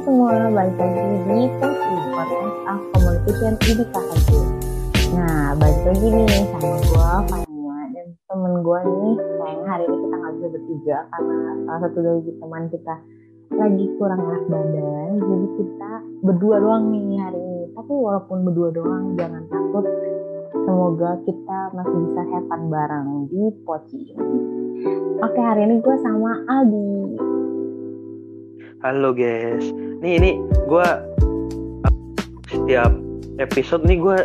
semua, balik lagi di Posi Podcast of Communication IDKHJ Nah, balik lagi nih sama gue, Fania Dan temen gue nih, kayaknya hari ini kita nggak bisa bertiga Karena salah satu dari teman kita lagi kurang enak badan. Jadi kita berdua doang nih hari ini. Tapi walaupun berdua doang, jangan takut. Semoga kita masih bisa fun bareng di Poci Oke, hari ini gue sama Aldi. Halo guys, nih ini gue setiap episode nih gue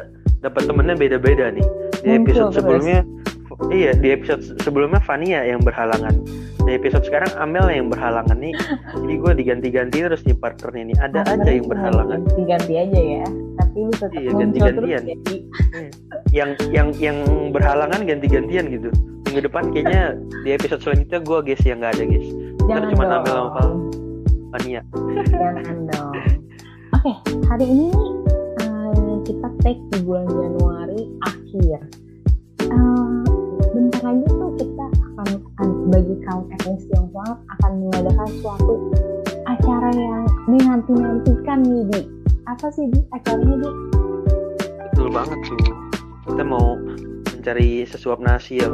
dapat temennya beda-beda nih. Di episode sebelumnya, iya di episode sebelumnya Fania yang berhalangan. Di episode sekarang Amel yang berhalangan nih. Jadi gue diganti-ganti terus nih partnernya nih. Ada Nah, aja yang berhalangan. Ganti-ganti aja ya. Tapi lu tetap Iya, muncul ganti-gantian. jadi. Yang yang yang berhalangan ganti-gantian gitu. Minggu depan kayaknya di episode selanjutnya gue guys yang nggak ada guys. Ntar Jangan cuma. Amel sama Fania. Jangan dong. Oke, hari ini eh, kita take di bulan Januari akhir. Eh, bentar lagi tuh kita akan, akan bagi kaum etnis Tionghoa akan mengadakan suatu acara yang dinanti-nantikan nih di apa sih di acaranya di Betul banget tuh. Kita mau mencari sesuap nasi ya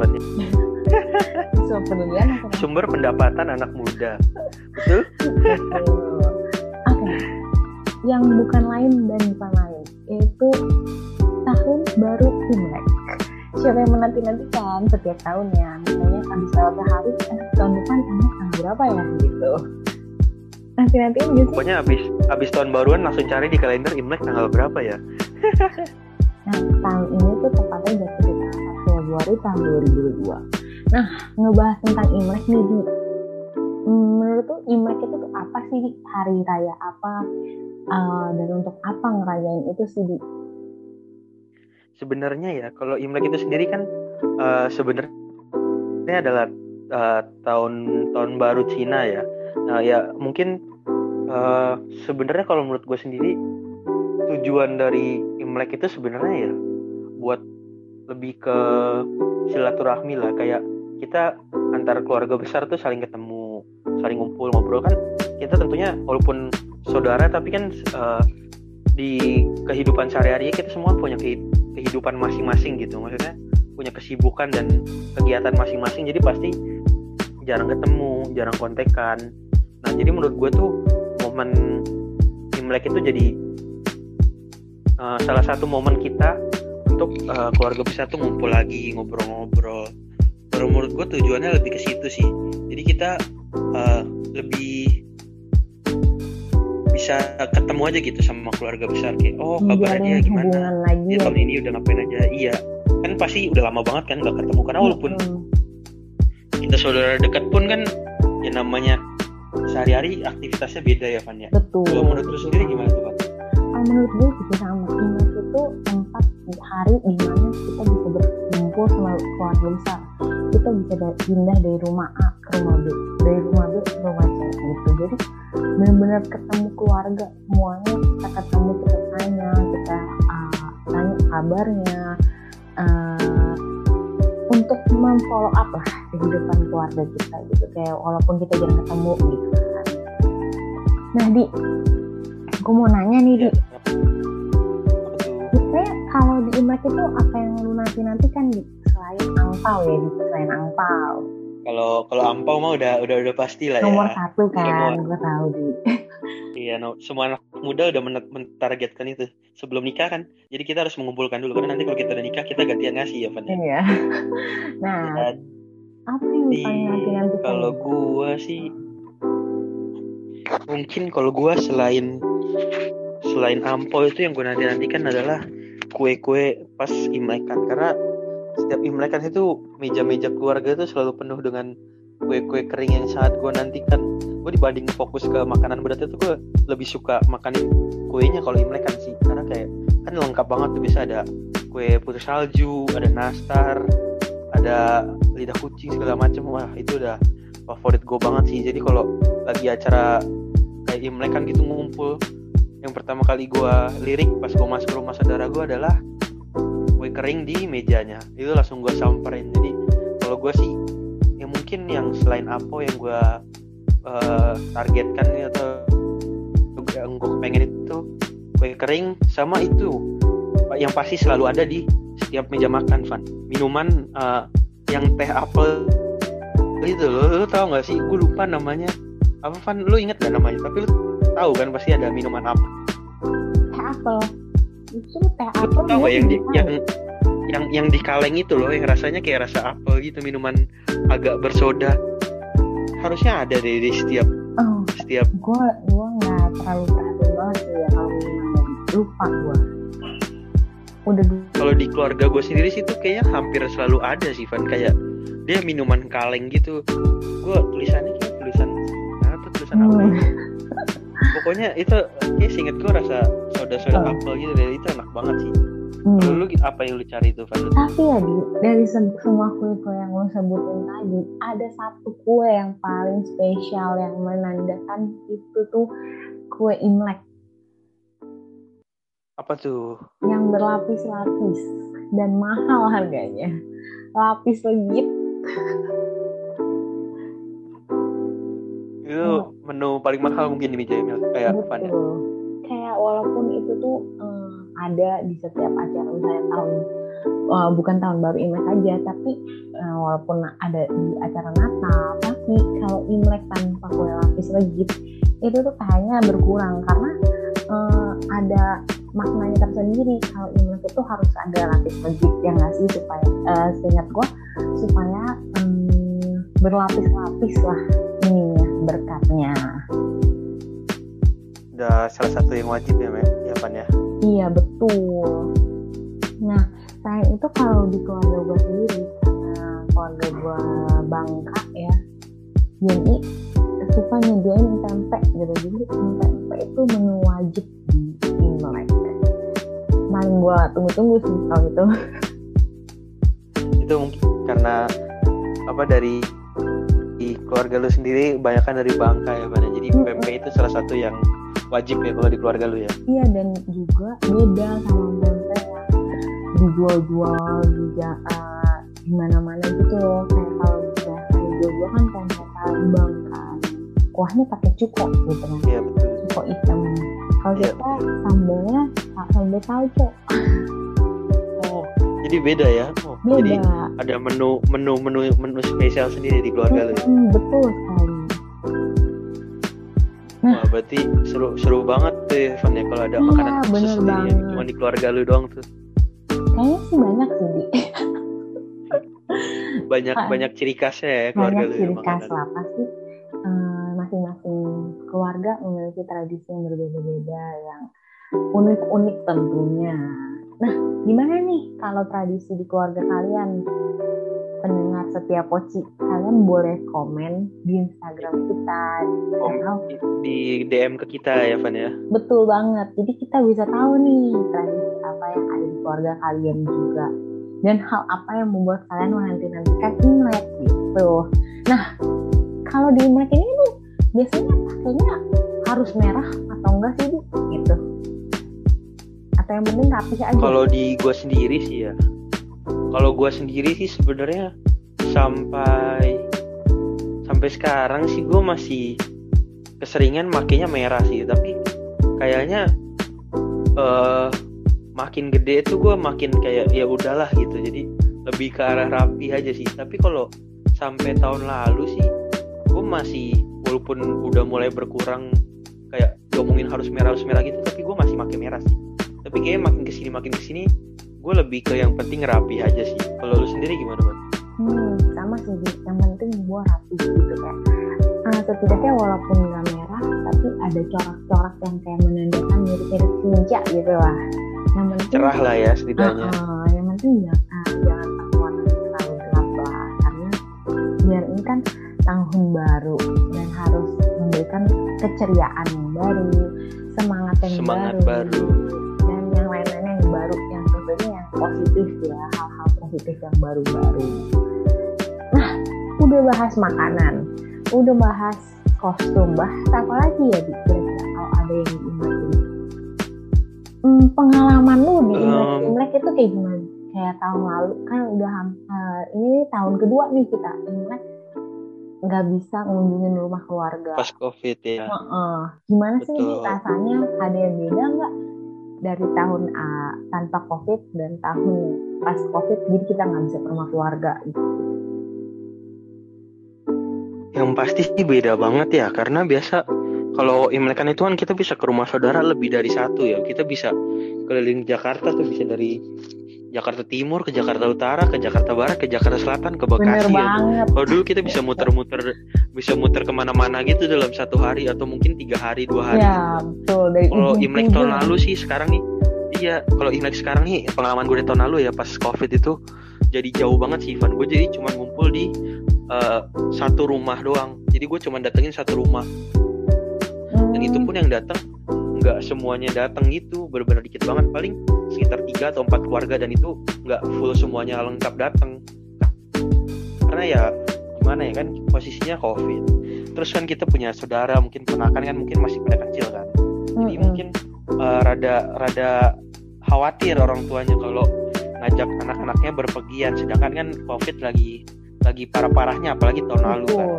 pedulian atau Sumber pendapatan anak muda. Betul? Oke, yang bukan lain dan bukan lain yaitu tahun baru Imlek. Siapa yang menanti-nantikan setiap tahunnya? Misalnya habis lewat hari, eh, tahun depan Imlek tanggal berapa ya gitu. Nanti-nantiin gitu. Pokoknya abis abis tahun baruan langsung cari di kalender Imlek tanggal berapa ya? Nah, tahun ini tuh tepatnya jatuh di tanggal 1 Februari tahun 2022. Nah, ngebahas tentang Imlek nih, Di. Hmm, Menurut tuh Imlek itu tuh apa sih? Hari raya apa? Eh, dan untuk apa ngerayain itu sih? Sebenarnya ya kalau Imlek itu sendiri kan eh, sebenarnya adalah eh, tahun baru Cina ya. Nah ya mungkin eh, sebenarnya kalau menurut gue sendiri tujuan dari Imlek itu sebenarnya ya buat lebih ke silaturahmi lah. Kayak kita antar keluarga besar tuh saling ketemu, saling ngumpul ngobrol kan. Kita tentunya walaupun saudara tapi kan eh, di kehidupan sehari-hari kita semua punya kehi- kehidupan masing-masing gitu. Maksudnya punya kesibukan dan kegiatan masing-masing. Jadi pasti jarang ketemu jarang kontekan. Nah jadi menurut gue tuh momen Imlek itu jadi eh, salah satu momen kita untuk eh, keluarga besar tuh ngumpul lagi ngobrol-ngobrol baru menurut gue tujuannya lebih ke situ sih jadi kita eh, lebih bisa ketemu aja gitu sama keluarga besar kayak oh kabarnya Menjalin gimana lagi ya ya. tahun ini udah ngapain aja iya kan pasti udah lama banget kan nggak ketemu karena walaupun Hmm. kita saudara dekat pun kan ya namanya sehari-hari aktivitasnya beda ya Van ya Betul. kalau menurut lu sendiri gimana tuh Van? Kalau menurut gue juga sama. Imlek itu tempat hari di mana kita bisa berkumpul sama keluarga besar. Kita bisa da- pindah dari rumah A ke rumah B, dari rumah B ke rumah C gitu. Jadi benar-benar ketemu keluarga semuanya kita ketemu kita tanya kita uh, tanya kabarnya uh, untuk memfollow up lah kehidupan keluarga kita gitu kayak walaupun kita jarang ketemu gitu. Nah di, gue mau nanya nih di, Imlek itu apa yang lu nanti nanti kan di selain angpau ya di selain angpau kalau kalau ampau mah udah udah udah pasti lah nomor ya satu kan Nomor. gue tahu di. Iya no, semua anak muda udah men- mentargetkan itu. Sebelum nikah kan jadi kita harus mengumpulkan dulu karena nanti kalau kita udah nikah kita gantian ngasih ya Van ya. Iya. Nah Jadi, apa yang paling nanti nanti kalau gua sih mungkin kalau gua selain selain ampau itu yang gue nanti nantikan adalah kue-kue pas imlekan. Karena setiap imlekan itu meja-meja keluarga itu selalu penuh dengan kue-kue kering yang sangat gue nantikan. Gue dibanding fokus ke makanan berat itu gue lebih suka makanin kuenya kalau imlekan sih. Karena kayak kan lengkap banget tuh. Bisa ada kue putri salju ada nastar ada lidah kucing segala macam. Wah itu udah favorit gue banget sih. Jadi kalau lagi acara kayak imlek kan gitu ngumpul yang pertama kali gue lirik pas gue masuk rumah saudara gue adalah kue kering di mejanya. Itu langsung gue samperin. Jadi kalau gue sih ya mungkin yang selain apa yang gue eh, targetkan atau yang gue pengen itu kue kering sama itu yang pasti selalu ada di setiap meja makan Van. Minuman uh, yang teh apel itu lo, lo tau gak sih? Gue lupa namanya. Apa Van? Lo inget gak namanya? Tapi lo tahu kan pasti ada minuman apa. Teh apel. Itu teh apel gak yang di, yang yang yang di kaleng itu loh yang rasanya kayak rasa apel gitu minuman agak bersoda. Harusnya ada deh di setiap oh, setiap gue gue nggak terlalu perhatian banget sih ya kalau minuman lupa gue udah kalau di keluarga gue sendiri sih tuh kayaknya hampir selalu ada sih Van. Kayak dia minuman kaleng gitu. Gue tulisannya kayak tulisan nah tuh tulisan hmm. apa ya? pokoknya itu kayak singkat gue rasa soda-soda oh. apel gitu deh itu enak banget sih Hmm. Lu, apa yang lu cari itu, Van? Tapi ya, di, dari semua kue-kue yang lu sebutin tadi, ada satu kue yang paling spesial yang menandakan itu tuh kue Imlek. Apa tuh? Yang berlapis-lapis dan mahal harganya. Lapis legit. itu menu paling mahal mungkin di meja Emil kayak apa ya? Kayak walaupun itu tuh um, ada di setiap acara misalnya tahun uh, bukan tahun baru Imlek aja tapi uh, walaupun ada di acara Natal tapi kalau Imlek tanpa kue lapis legit itu tuh kayaknya berkurang. Karena uh, ada maknanya tersendiri kalau Imlek itu harus ada lapis legit yang nggak sih? Supaya uh, seingat gue supaya um, berlapis-lapis lah berkatnya. Udah salah satu yang wajib ya Mek ya Pan ya? Iya betul. Nah selain itu kalau di keluarga gue sendiri karena keluarga gue bangka ya jadi suka nyediain tempe gitu jadi tempe itu menu wajib di Imlek. Paling gue tunggu-tunggu sih kalau gitu. Itu mungkin karena apa dari keluarga lu sendiri banyak kan dari Bangka ya Bana. jadi mm -hmm. itu salah satu yang wajib ya kalau di keluarga lu ya? Iya dan juga beda sama tempe yang dijual-jual di uh, di mana-mana gitu loh. Kayak kalau udah dijual-jual kan talibang kan kuahnya pakai cuko gitu. Kan iya betul. Cuko hitam. Kalau iya, kita sambalnya sambal tauco oh jadi beda ya? oh beda. jadi ada menu menu menu menu spesial sendiri di keluarga hmm, lu betul sekali Nah, Wah, berarti seru seru banget tuh ya, Van ya kalau ada iya, makanan khusus sendiri yang cuma di keluarga lu doang tuh. Kayaknya sih banyak sih, Di. banyak uh, banyak ciri khasnya ya keluarga banyak lu. Ya, ciri khas lah pasti uh, masing-masing keluarga memiliki tradisi yang berbeda-beda yang unik-unik tentunya. Nah, gimana nih kalau tradisi di keluarga kalian? pendengar setiap poci kalian boleh komen di Instagram kita di, di DM ke kita ya Van ya? Betul banget. Jadi kita bisa tahu nih tradisi apa yang ada di keluarga kalian juga. Dan hal apa yang membuat kalian menanti-nantikan Imlek gitu. Nah kalau di Imlek ini tuh biasanya pakainya harus merah atau enggak sih atau yang penting rapi aja kalau di gue sendiri sih ya. Kalau gue sendiri sih sebenarnya sampai sampai sekarang sih gue masih keseringan makainya merah sih. Tapi kayaknya uh, makin gede tuh gue makin kayak ya udahlah gitu. Jadi lebih ke arah rapi aja sih. Tapi kalau sampai tahun lalu sih gue masih walaupun udah mulai berkurang kayak ngomongin harus merah harus merah gitu tapi gue masih makin merah sih tapi kayaknya makin ke sini makin ke sini gue lebih ke yang penting rapi aja sih. Kalau lu sendiri gimana man? Hmm, sama sih yang penting gue rapi gitu kan uh, setidaknya walaupun nggak merah tapi ada corak-corak yang kayak menandakan mirip-mirip senja gitu lah. Yang penting cerah lah ya setidaknya. Uh, uh, yang penting ya uh, jangan warna terlalu gelap lah. Karena biar ini kan tahun baru dan harus memberikan keceriaan yang baru semangat yang semangat baru, baru positif ya hal-hal positif yang baru-baru nah udah bahas makanan udah bahas kostum bahas apa lagi ya di kira-kira kalau ada yang diingat hmm, pengalaman lu di Imlek, um, Imlek itu kayak gimana kayak tahun lalu kan udah uh, ini tahun kedua nih kita Imlek nggak bisa ngunjungin rumah keluarga. Pas covid ya. Uh -uh. Gimana sih ini rasanya? Ada yang beda nggak dari tahun A tanpa covid dan tahun pas covid? Jadi kita nggak bisa ke rumah keluarga gitu. Yang pasti sih beda banget ya, karena biasa kalau Imlek kan itu kan kita bisa ke rumah saudara lebih dari satu ya. Kita bisa keliling Jakarta tuh bisa dari Jakarta Timur ke Jakarta Utara ke Jakarta Barat ke Jakarta Selatan ke Bekasi ya. Kalau dulu kita bisa muter-muter bisa muter ke mana-mana gitu dalam satu hari atau mungkin tiga hari dua hari. Ya betul. Kalau Imlek tahun lalu sih sekarang nih iya kalau Imlek sekarang nih pengalaman gue di tahun lalu ya pas COVID itu jadi jauh banget sih Ivan. Gue jadi cuma ngumpul di uh, satu rumah doang. Jadi gue cuma datengin satu rumah. Dan itu hmm. pun yang datang nggak semuanya datang gitu benar-benar dikit banget paling sekitar tiga atau empat keluarga dan itu nggak full semuanya lengkap datang karena ya gimana ya kan posisinya covid. Terus kan kita punya saudara mungkin ponakan kan mungkin masih pada kecil kan. Jadi mm -hmm. mungkin uh, rada rada khawatir orang tuanya kalau ngajak anak-anaknya berpergian. Sedangkan kan covid lagi lagi parah-parahnya apalagi tahun lalu kan.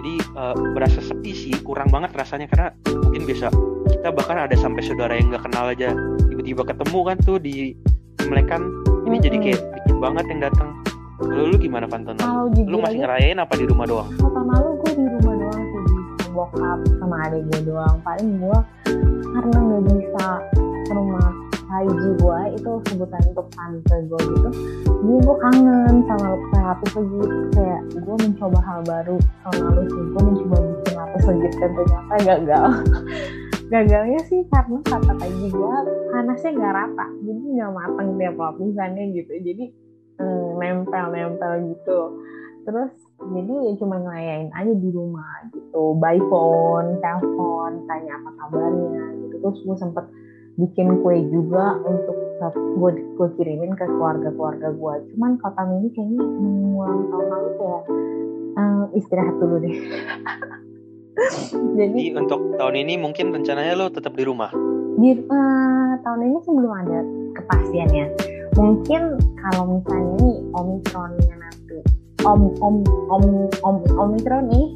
Jadi uh, berasa sepi sih kurang banget rasanya. Karena mungkin bisa kita bahkan ada sampai saudara yang nggak kenal aja. Tiba-tiba ketemu kan tuh di Imlekan ini hmm. jadi kayak dikit banget yang datang lu lu gimana Panton? Lu masih ngerayain apa di rumah doang? Tahun lalu gue di rumah doang sih di bokap sama adik gue doang. Paling gue karena nggak bisa ke rumah Haiji gue itu sebutan untuk tante gue gitu jadi gue kangen sama lapis legit kayak gue mencoba hal baru tahun lalu sih gue mencoba bikin lapis legit dan ternyata gagal gagalnya sih karena kata tadi gue panasnya nggak rata jadi nggak mateng tiap lapisannya gitu jadi hmm, nempel nempel gitu. Terus jadi ya cuma ngelayain aja di rumah gitu. By phone telepon tanya apa kabarnya gitu. Terus gue sempet bikin kue juga untuk gue gue kirimin ke keluarga keluarga gue cuman kota ini kayaknya mengulang tahun lalu kayak uh, istirahat dulu deh. Jadi untuk tahun ini mungkin rencananya lo tetap di rumah? Di uh, tahun ini sih belum ada kepastiannya. Mungkin kalau misalnya nih omikronnya nanti. Om om om om omikron nih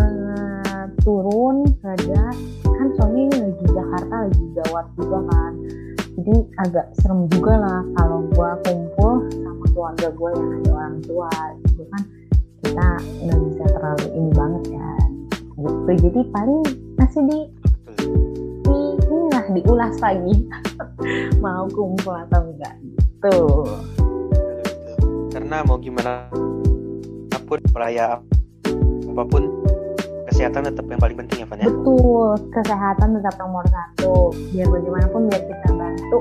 uh, turun reda. Kan soalnya lagi Jakarta lagi gawat juga kan. Jadi agak serem juga lah kalau gue kumpul sama keluarga gue yang ada orang tua gitu kan. Kita nggak bisa terlalu ini banget ya. Gitu. Jadi paling masih di di inilah diulas lagi. Mau kumpul atau enggak gitu karena mau gimana apa pun perayaan apa pun kesehatan tetap yang paling penting ya Van ya? Betul. Kesehatan tetap nomor satu. Biar bagaimanapun biar kita bantu.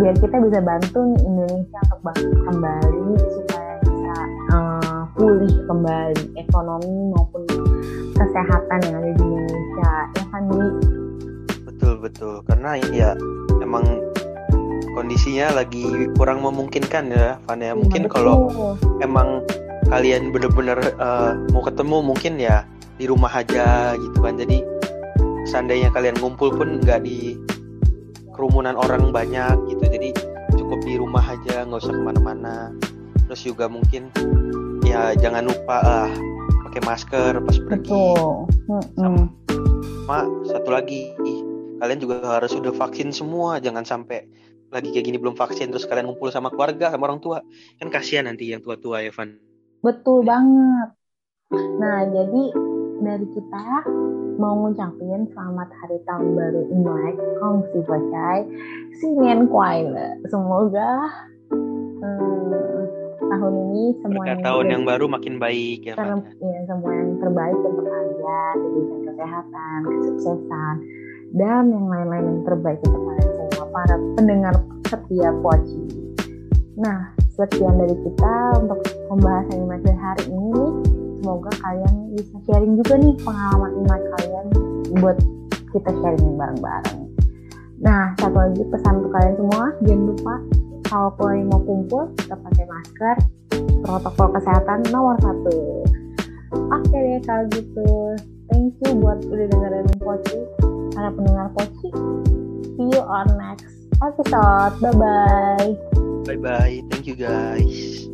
Biar kita bisa bantu Indonesia untuk bangkit kembali supaya bisa uh, pulih kembali ekonomi maupun kesehatan yang ada di Indonesia. Ya kan betul betul. Karena ya emang kondisinya lagi kurang memungkinkan ya Van ya. Iya, mungkin ya, kalau emang kalian bener-bener uh, mau ketemu mungkin ya di rumah aja gitu kan. Jadi seandainya kalian ngumpul pun nggak di kerumunan orang banyak gitu. Jadi cukup di rumah aja nggak usah ke mana-mana. Terus juga mungkin ya jangan lupa uh, pakai masker pas pergi. Sama, sama satu lagi, kalian juga harus sudah vaksin semua, jangan sampai lagi kayak gini belum vaksin terus kalian ngumpul sama keluarga sama orang tua. Kan kasihan nanti yang tua-tua Evan. Betul banget. Nah jadi dari kita mau ngucapin selamat hari tahun baru Imlek Kong Si Bacai Singen Kuai semoga hmm, tahun ini semua yang tahun yang baru makin baik ya, ter, ya semua yang terbaik untuk kalian diberikan kesehatan kesuksesan dan yang lain-lain yang terbaik untuk kalian para pendengar setiap Poci nah sekian dari kita untuk pembahasan Imlek hari ini. Semoga kalian bisa sharing juga nih pengalaman Imlek kalian buat kita sharing bareng-bareng. Nah satu lagi pesan untuk kalian semua jangan lupa kalau kalian mau kumpul kita pakai masker protokol kesehatan nomor satu. Oke deh kalau gitu thank you buat udah dengerin Poci para pendengar Poci see you on next episode. Bye bye bye bye thank you guys